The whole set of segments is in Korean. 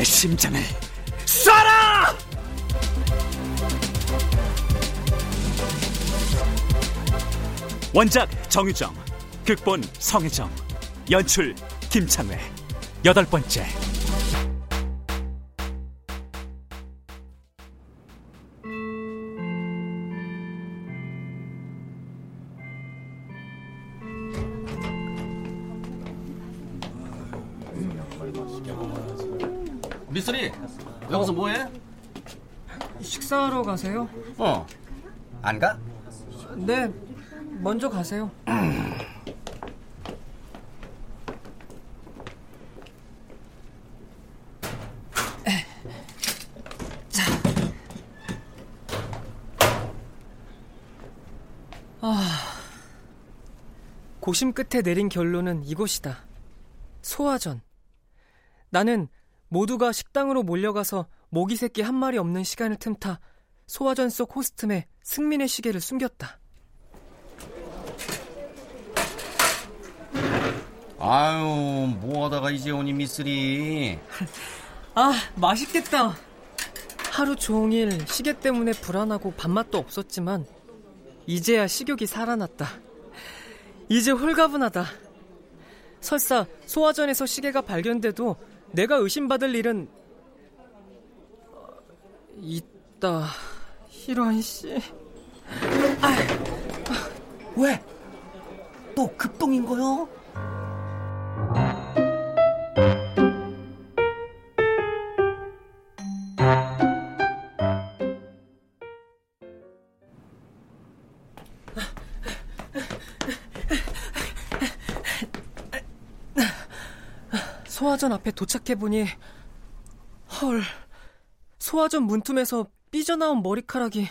내 심장을 쏴라! 원작 정유정, 극본 성혜정, 연출 김창회, 여덟 번째. 미쓰리 여기서 뭐해? 식사하러 가세요? 어. 안 가? 네, 먼저 가세요. 아, 고심 끝에 내린 결론은 이것이다. 소화전. 나는 모두가 식당으로 몰려가서 모기 새끼 한 마리 없는 시간을 틈타 소화전 속 호스틈에 승민의 시계를 숨겼다. 아유, 뭐 하다가 이제 오니 미쓰리. 아, 맛있겠다. 하루 종일 시계 때문에 불안하고 밥맛도 없었지만 이제야 식욕이 살아났다. 이제 홀가분하다. 설사 소화전에서 시계가 발견돼도 내가 의심받을 일은 어, 있다. 이런 씨. 왜? 또 급동인 거요? 소화전 앞에 도착해보니 헐 소화전 문틈에서 삐져나온 머리카락이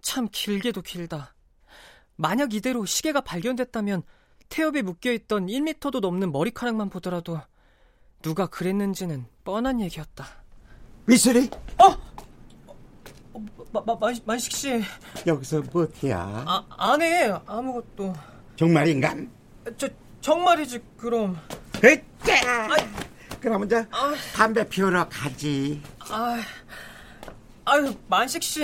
참 길게도 길다. 만약 이대로 시계가 발견됐다면 태엽에 묶여있던 1미터도 넘는 머리카락만 보더라도 누가 그랬는지는 뻔한 얘기였다. 미술이 어! 마, 마, 만, 만식 씨. 여기서 뭐해야 아, 안 해. 아무것도. 정말인가? 저, 정말이지, 그럼. 으짜! 그럼 저 담배 피우러 가지. 아, 아유, 만식 씨.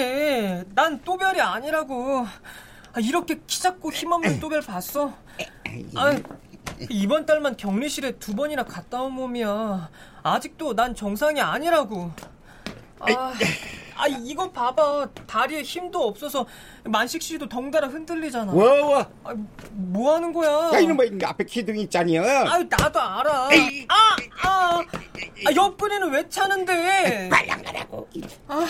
난 또별이 아니라고. 아, 이렇게 키 작고 힘없는 또별 봤어? 아, 이번 달만 격리실에 두 번이나 갔다 온 몸이야. 아직도 난 정상이 아니라고. 아, 아 이거 봐봐. 다리에 힘도 없어서 만식 씨도 덩달아 흔들리잖아. 워워. 아, 뭐 하는 거야? 야 이놈 뭐 앞에 기둥 있잖여. 아유 나도 알아. 아, 아, 아 옆구리는 왜 차는데? 빨리 안 가라고. 아,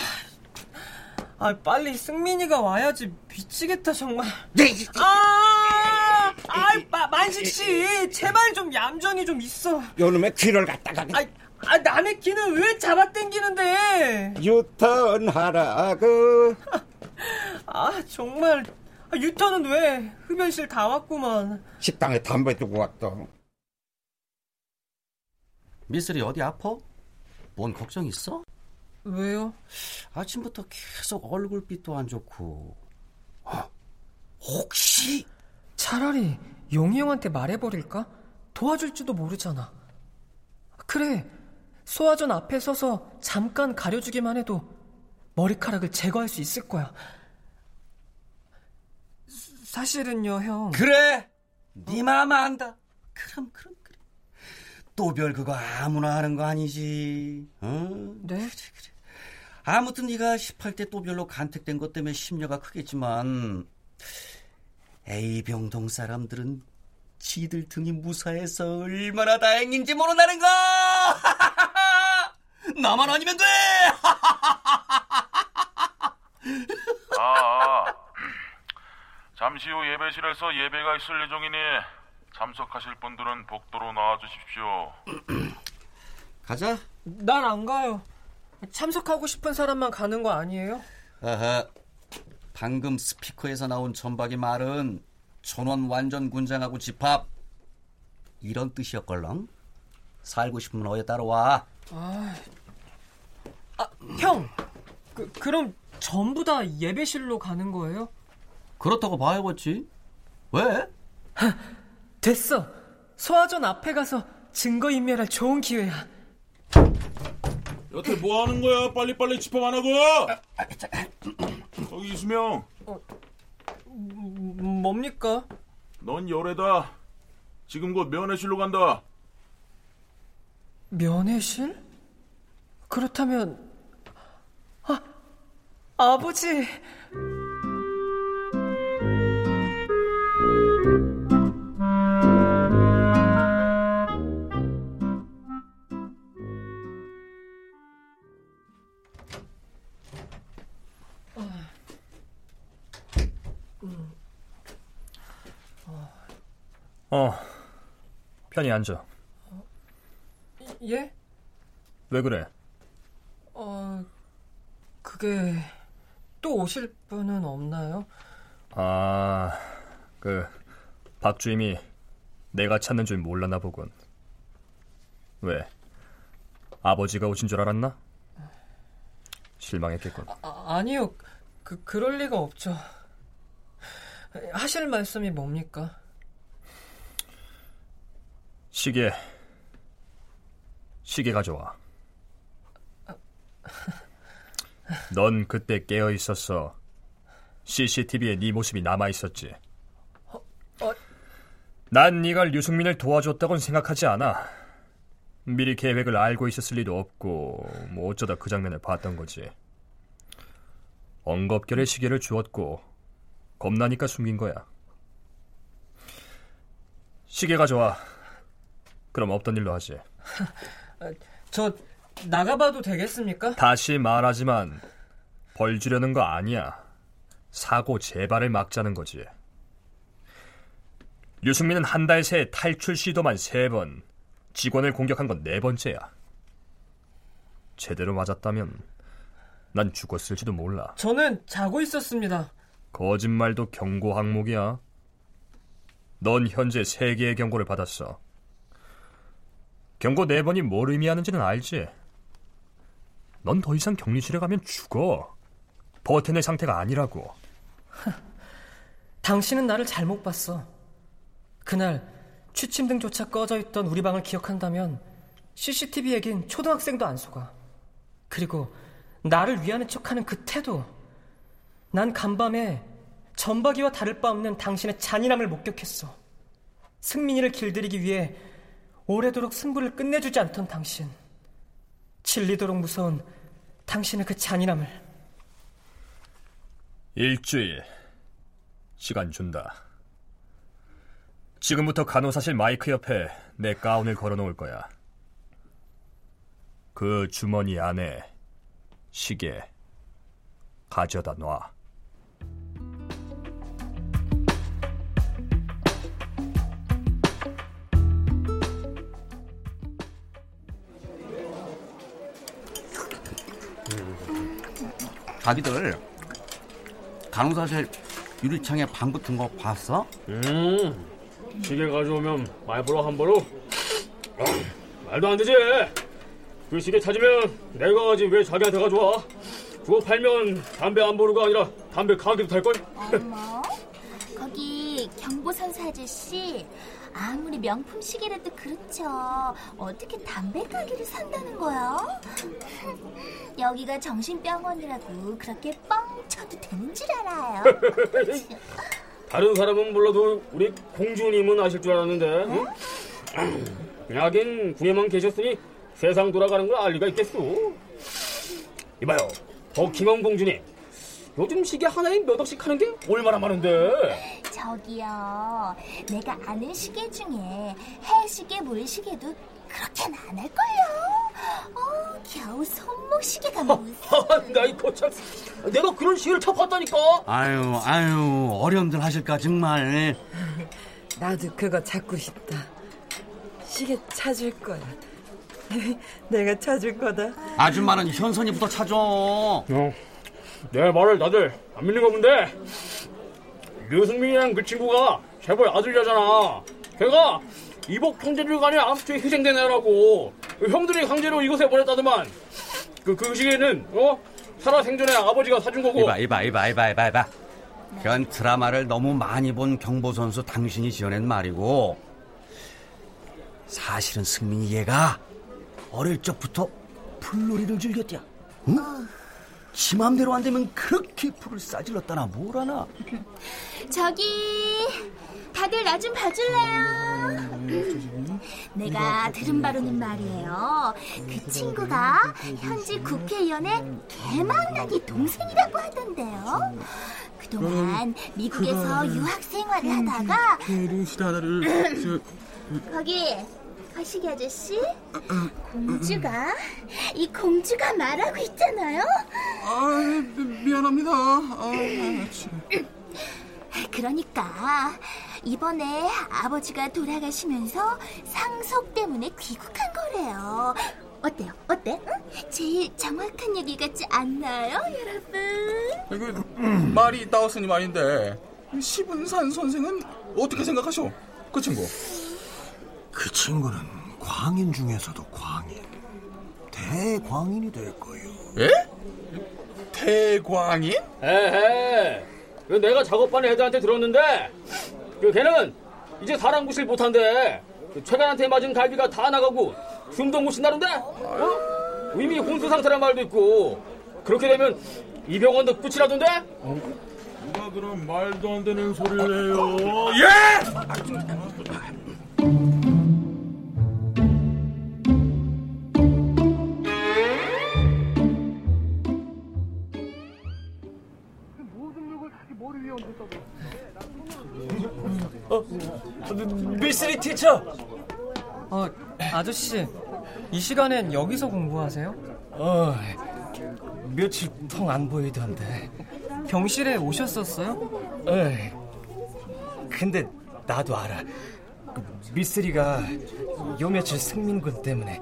아 빨리 승민이가 와야지 미치겠다 정말. 네. 아, 아, 만식 씨 제발 좀 얌전히 좀 있어. 요놈의 귀를 갖다가 아, 아 남의 귀는 왜 잡아당기는데? 유턴하라고. 아 정말 아, 유타는 왜? 흡연실 다 왔구만. 식당에 담배 두고 왔다. 미쓰리 어디 아파? 뭔 걱정 있어? 왜요? 아침부터 계속 얼굴빛도 안 좋고. 어, 혹시 차라리 용이 형한테 말해버릴까? 도와줄지도 모르잖아. 그래, 소화전 앞에 서서 잠깐 가려주기만 해도 머리카락을 제거할 수 있을 거야. 사실은요, 형. 그래 네 마음 안다 그럼 그럼 그래 또별 그거 아무나 하는 거 아니지 어? 네? 아무튼 네가 18대 또별로 간택된 것 때문에 심려가 크겠지만 A병동 사람들은 지들 등이 무사해서 얼마나 다행인지 모른다는 거 나만 아니면 돼 아, 잠시 후 예배실에서 예배가 있을 예정이니 참석하실 분들은 복도로 나와주십시오. 가자 난 안 가요. 참석하고 싶은 사람만 가는 거 아니에요? 아하, 방금 스피커에서 나온 전박의 말은 전원 완전 군장하고 집합 이런 뜻이었걸랑 살고 싶으면 어여 따라와 아, 아 형. 그, 그럼 전부 다 예배실로 가는 거예요? 그렇다고 봐야겠지 왜? 됐어. 소화전 앞에 가서 증거 인멸할 좋은 기회야. 여태 뭐 하는 거야? 빨리빨리 집합 안 하고! 거기 이수명, 음, 뭡니까? 넌 열애다. 지금 곧 면회실로 간다. 면회실? 그렇다면 아 아버지 어, 편히 앉아. 예? 왜 그래? 어 그게 또 오실 분은 없나요? 아, 그 박주임이 내가 찾는 줄 몰랐나 보군. 왜? 아버지가 오신 줄 알았나? 실망했겠군. 아, 아니요. 그 그럴 리가 없죠. 하실 말씀이 뭡니까? 시계. 시계 가져와. 넌 그때 깨어 있었어. CCTV에 네 모습이 남아 있었지. 어? 난 네가 류승민을 도와줬다고는 생각하지 않아. 미리 계획을 알고 있었을 리도 없고 뭐 어쩌다 그 장면을 봤던 거지. 엉겁결에 시계를 주었고 겁나니까 숨긴 거야. 시계 가져와. 그럼 없던 일로 하지. 저 나가봐도 되겠습니까? 다시 말하지만 벌 주려는 거 아니야. 사고 재발을 막자는 거지. 류승민은 한 달 새에 탈출 시도만 세 번, 직원을 공격한 건 네 번째야. 제대로 맞았다면 난 죽었을지도 몰라. 저는 자고 있었습니다. 거짓말도 경고 항목이야. 넌 현재 세 개의 경고를 받았어. 경고 네 번이 뭘 의미하는지는 알지? 넌 더 이상 격리실에 가면 죽어. 버텨낼 상태가 아니라고. 당신은 나를 잘못 봤어. 그날 취침등조차 꺼져 있던 우리 방을 기억한다면 CCTV에겐 초등학생도 안 속아. 그리고 나를 위하는 척하는 그 태도. 난 간밤에 전박이와 다를 바 없는 당신의 잔인함을 목격했어. 승민이를 길들이기 위해 오래도록 승부를 끝내주지 않던 당신. 질리도록 무서운 당신의 그 잔인함을. 일주일. 시간 준다. 지금부터 간호사실 마이크 옆에 내 가운을 걸어 놓을 거야. 그 주머니 안에 시계 가져다 놔. 자기들 간호사실 유리창에 방 붙은 거 봤어? 음, 시계 가져오면 말보로 함부로? 아, 말도 안 되지. 그 시계 찾으면 내가 가지 왜 자기한테 가져와? 그거 팔면 담배 안 보루가 아니라 담배 가게도 탈걸? 어머, 거기 경보선수 아저씨 아무리 명품 시계라도 그렇죠. 어떻게 담배 가게를 산다는 거야? 여기가 정신병원이라고 그렇게 뻥 쳐도 되는 줄 알아요. 다른 사람은 몰라도 우리 공주님은 아실 줄 알았는데. 응? 하긴 궁에만 계셨으니 세상 돌아가는 걸 알 리가 있겠소. 이봐요, 버킹엄 공주님. 요즘 시계 하나에 몇 억씩 하는 게 얼마나 많은데? 저기요, 내가 아는 시계 중에 해시계, 물시계도 그렇게는 안 할걸요. 어, 겨우 손목시계가 무슨... 나 이 거 참, 내가 그런 시계를 처음 봤다니까. 아유, 아유, 어려움들 하실까, 정말. 나도 그거 찾고 싶다. 시계 찾을 거야. 내가 찾을 거다. 아줌마는 현선이부터 찾아. 어, 내 말을 다들 안 믿는 거 본데 류승민이랑 그 친구가 재벌 아들이잖아. 걔가 이복 통제를간에 암투에 희생된 애라고 그 형들이 강제로 이곳에 보냈다더만 그, 그 시기에는 어 살아 생전에 아버지가 사준 거고 이봐, 이봐, 이봐, 이봐, 이봐, 이봐. 그건 드라마를 너무 많이 본 경보 선수 당신이 지어낸 말이고, 사실은 승민이 얘가 어릴 적부터 풀놀이를 즐겼디야. 응? 지 맘대로 안 되면 그렇게 풀을 싸질렀다나 뭐라나. 저기 다들 나 좀 봐줄래요? 내가 들은 바로는 말이에요. 그 친구가 현지 국회의원의 개망나니 동생이라고 하던데요. 그동안 미국에서 유학 생활을 하다가 거기 거시기 아저씨 공주가 이 공주가 말하고 있잖아요. 아, 미 안합니다. 아, 그러니까 이번에 아버지가 돌아가시면서 상속 때문에 귀국한 거래요. 어때요? 어때? 응? 제일 정확한 얘기 같지 않나요, 여러분? 이거 말이 나왔으니 말인데 시분산 선생은 어떻게 생각하셔? 그 친구. 그 친구는 광인 중에서도 광인. 대광인이 될 거요. 예? 대광인? 에헤 그 내가 작업반에 애들한테 들었는데 그 걔는 이제 사람 구실 못한대 그 최간한테 맞은 갈비가 다 나가고 숨도 못 쉰다는데 어? 이미 혼수 상태란 말도 있고 그렇게 되면 이 병원도 끝이라던데? 누가 그런 말도 안 되는 소리를 해요? 예! 어, 미스리 티처. 어, 아저씨, 이 시간엔 여기서 공부하세요? 어, 며칠 통 안 보이던데. 병실에 오셨었어요? 에이, 근데 나도 알아. 그 미쓰리가 요 며칠 승민군 때문에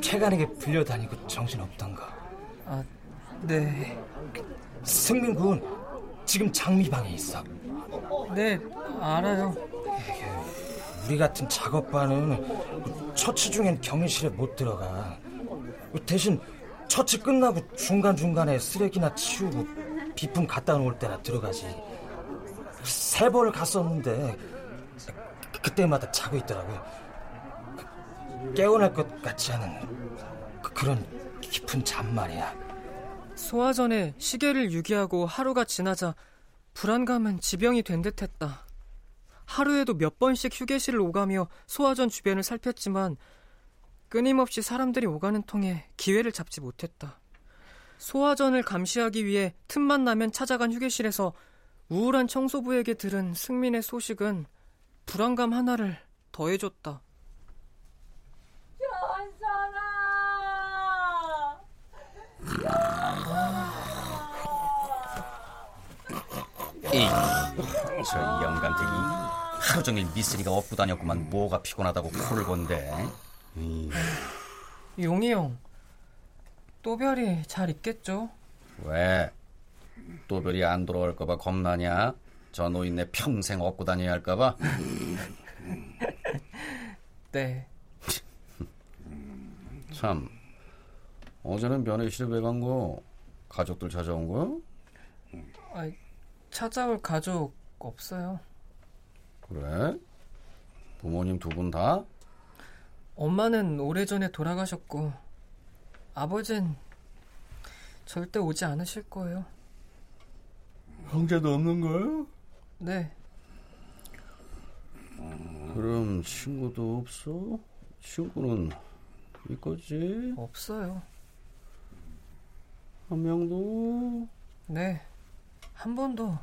최간에게 불려다니고 정신없던 거. 아, 네. 승민군 지금 장미방에 있어. 네, 알아요. 우리 같은 작업반은 처치 중엔 경실에 못 들어가. 대신 처치 끝나고 중간중간에 쓰레기나 치우고 비품 갖다 놓을 때나 들어가지. 세 번을 갔었는데 그때마다 자고 있더라고요. 깨어날 것 같지 않은 그런 깊은 잠 말이야. 소화 전에 시계를 유기하고 하루가 지나자 불안감은 지병이 된 듯했다. 하루에도 몇 번씩 휴게실을 오가며 소화전 주변을 살폈지만 끊임없이 사람들이 오가는 통에 기회를 잡지 못했다. 소화전을 감시하기 위해 틈만 나면 찾아간 휴게실에서 우울한 청소부에게 들은 승민의 소식은 불안감 하나를 더해줬다. 이, 저 영감탱이 하루 종일 미쓰리가 업고 다녔구만 뭐가 피곤하다고 코를 건데. 이, 용이 형, 또별이 잘 있겠죠? 왜? 또별이 안 돌아올까봐 겁나냐? 저 노인네 평생 업고 다녀야 할까봐? 네. 참, 어제는 면회실에 왜 간 거? 가족들 찾아온 거야? 아, 찾아올 가족 없어요. 그래? 부모님 두 분 다? 엄마는 오래전에 돌아가셨고 아버진 절대 오지 않으실 거예요. 형제도 없는 거예요? 네. 그럼 친구도 없어? 친구는 이거지? 없어요. 한 명도? 네. 한 번도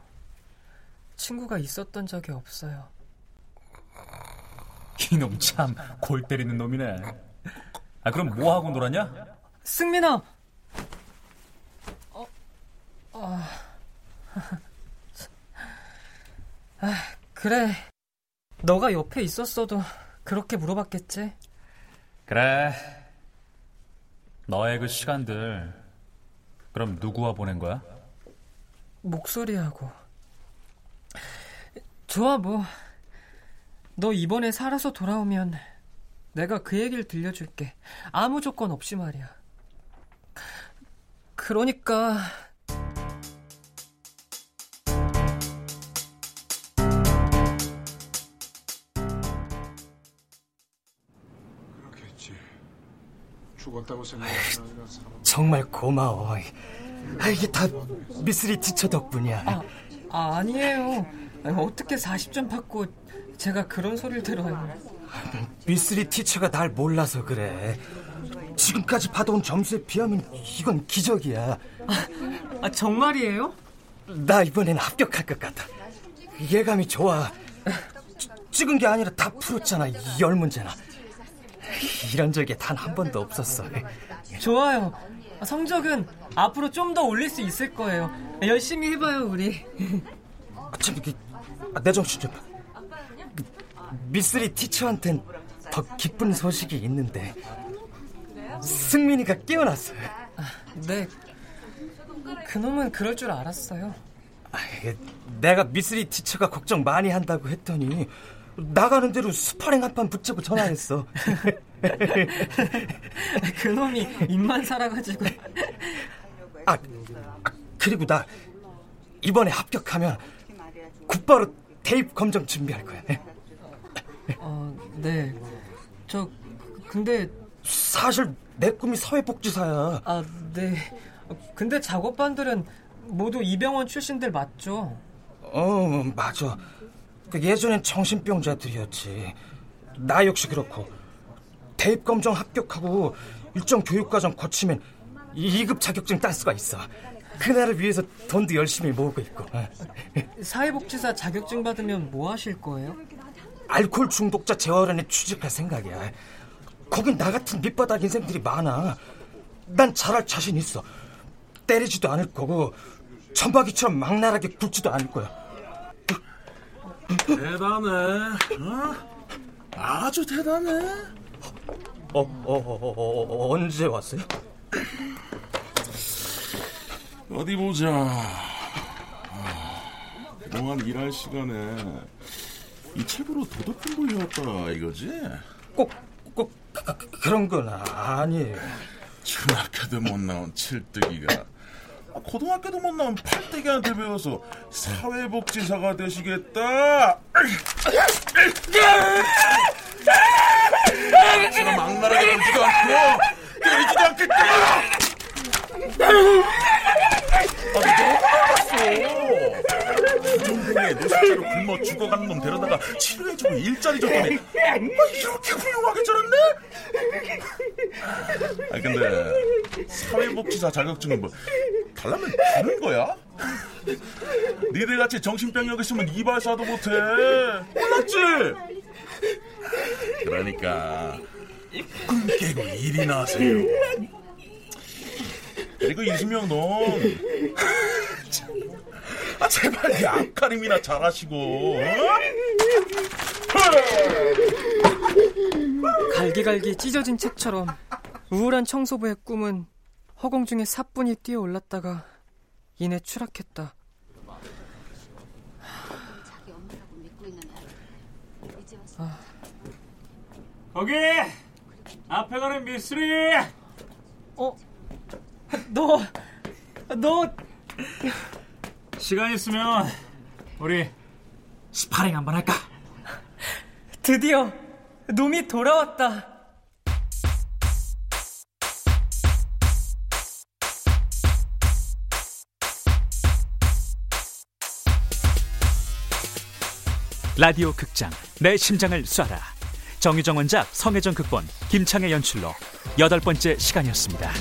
친구가 있었던 적이 없어요. 이놈 참 골 때리는 놈이네. 아 그럼 뭐 하고 놀았냐? 승민아. 어, 아, 아, 그래. 너가 옆에 있었어도 그렇게 물어봤겠지. 그래. 너의 그 시간들 그럼 누구와 보낸 거야? 목소리하고. 좋아 뭐. 너 이번에 살아서 돌아오면 내가 그 얘기를 들려줄게. 아무 조건 없이 말이야. 그러니까 그렇겠지. 죽었다고 생각하는 정말 고마워. 아, 이게 다 미스리 티처 덕분이야. 아, 아 아니에요. 아니, 어떻게 40점 받고 제가 그런 소리를 들어요. 미스리 티처가 날 몰라서 그래. 지금까지 받아온 점수에 비하면 이건 기적이야. 아, 아 정말이에요? 나 이번엔 합격할 것 같아. 예감이 좋아. 찌- 찍은 게 아니라 다 풀었잖아. 이열 문제나. 이런 적이 단 한 번도 없었어. 좋아요. 성적은 앞으로 좀 더 올릴 수 있을 거예요. 열심히 해봐요, 우리. 참, 이게, 아, 내 정신 좀. 미스리 티처한텐 더 기쁜 소식이 있는데 승민이가 깨어났어. 네. 그놈은 그럴 줄 알았어요. 아, 내가 미스 리 teacher가 걱정 많이 한다고 했더니 나가는 대로 스파링 한 판 붙자고 전화했어. 그놈이 입만 살아가지고. 아, 아, 그리고 나 이번에 합격하면 곧바로 대입 검정 준비할 거야. 어, 네. 저 근데 사실 내 꿈이 사회복지사야. 아, 네. 근데 작업반들은 모두 이병원 출신들 맞죠? 어, 맞아. 그 예전엔 정신병자들이었지. 나 역시 그렇고. 대입 검정 합격하고 일정 교육과정 거치면 2급 자격증 딸 수가 있어. 그날을 위해서 돈도 열심히 모으고 있고. 사회복지사 자격증 받으면 뭐 하실 거예요? 알코올 중독자 재활원에 취직할 생각이야. 거긴 나 같은 밑바닥 인생들이 많아. 난 잘할 자신 있어. 때리지도 않을 거고 천박이처럼 막나라하게 굴지도 않을 거야. 대단해. 어? 아주 대단해. 어, 어, 어, 어, 어, 언제 왔어요? 어디 보자. 아, 그동안 일할 시간에 이 책으로 도덕품 돌려왔다 이거지? 꼭, 꼭 그, 그런 건 아니에요. 중학교도 못 나온 칠뜨기가 아, 고등학교도 못 나온 팔뜨기한테 배워서 사회복지사가 되시겠다. 제가 막나라하게 울지도 않고 때리지도 않겠다. 아니 동생에 노숙자로 굶어 죽어가는 놈 데려다가 치료해주고 일자리 줬더니 아, 이렇게 훌륭하게 자랐네? 아 근데 사회복지사 자격증은 뭐 달라면 주는 거야? 니들 같이 정신병력 있으면 이발사도 못해 몰랐지? 그러니까 꿈 깨고 일이나 하세요 그리고 이수명 넌 아, 제발 이 앞가림이나 잘하시고 어? 갈기갈기 찢어진 책처럼 우울한 청소부의 꿈은 허공 중에 사뿐히 뛰어올랐다가 이내 추락했다. 아. 거기 앞에 가는 미스리. 어? 너, 너. 시간 있으면 우리 스파링 한번 할까? 드디어 놈이 돌아왔다. 라디오 극장 내 심장을 쏴라 정유정 원작 성혜정 극본 김창의 연출로 여덟 번째 시간이었습니다.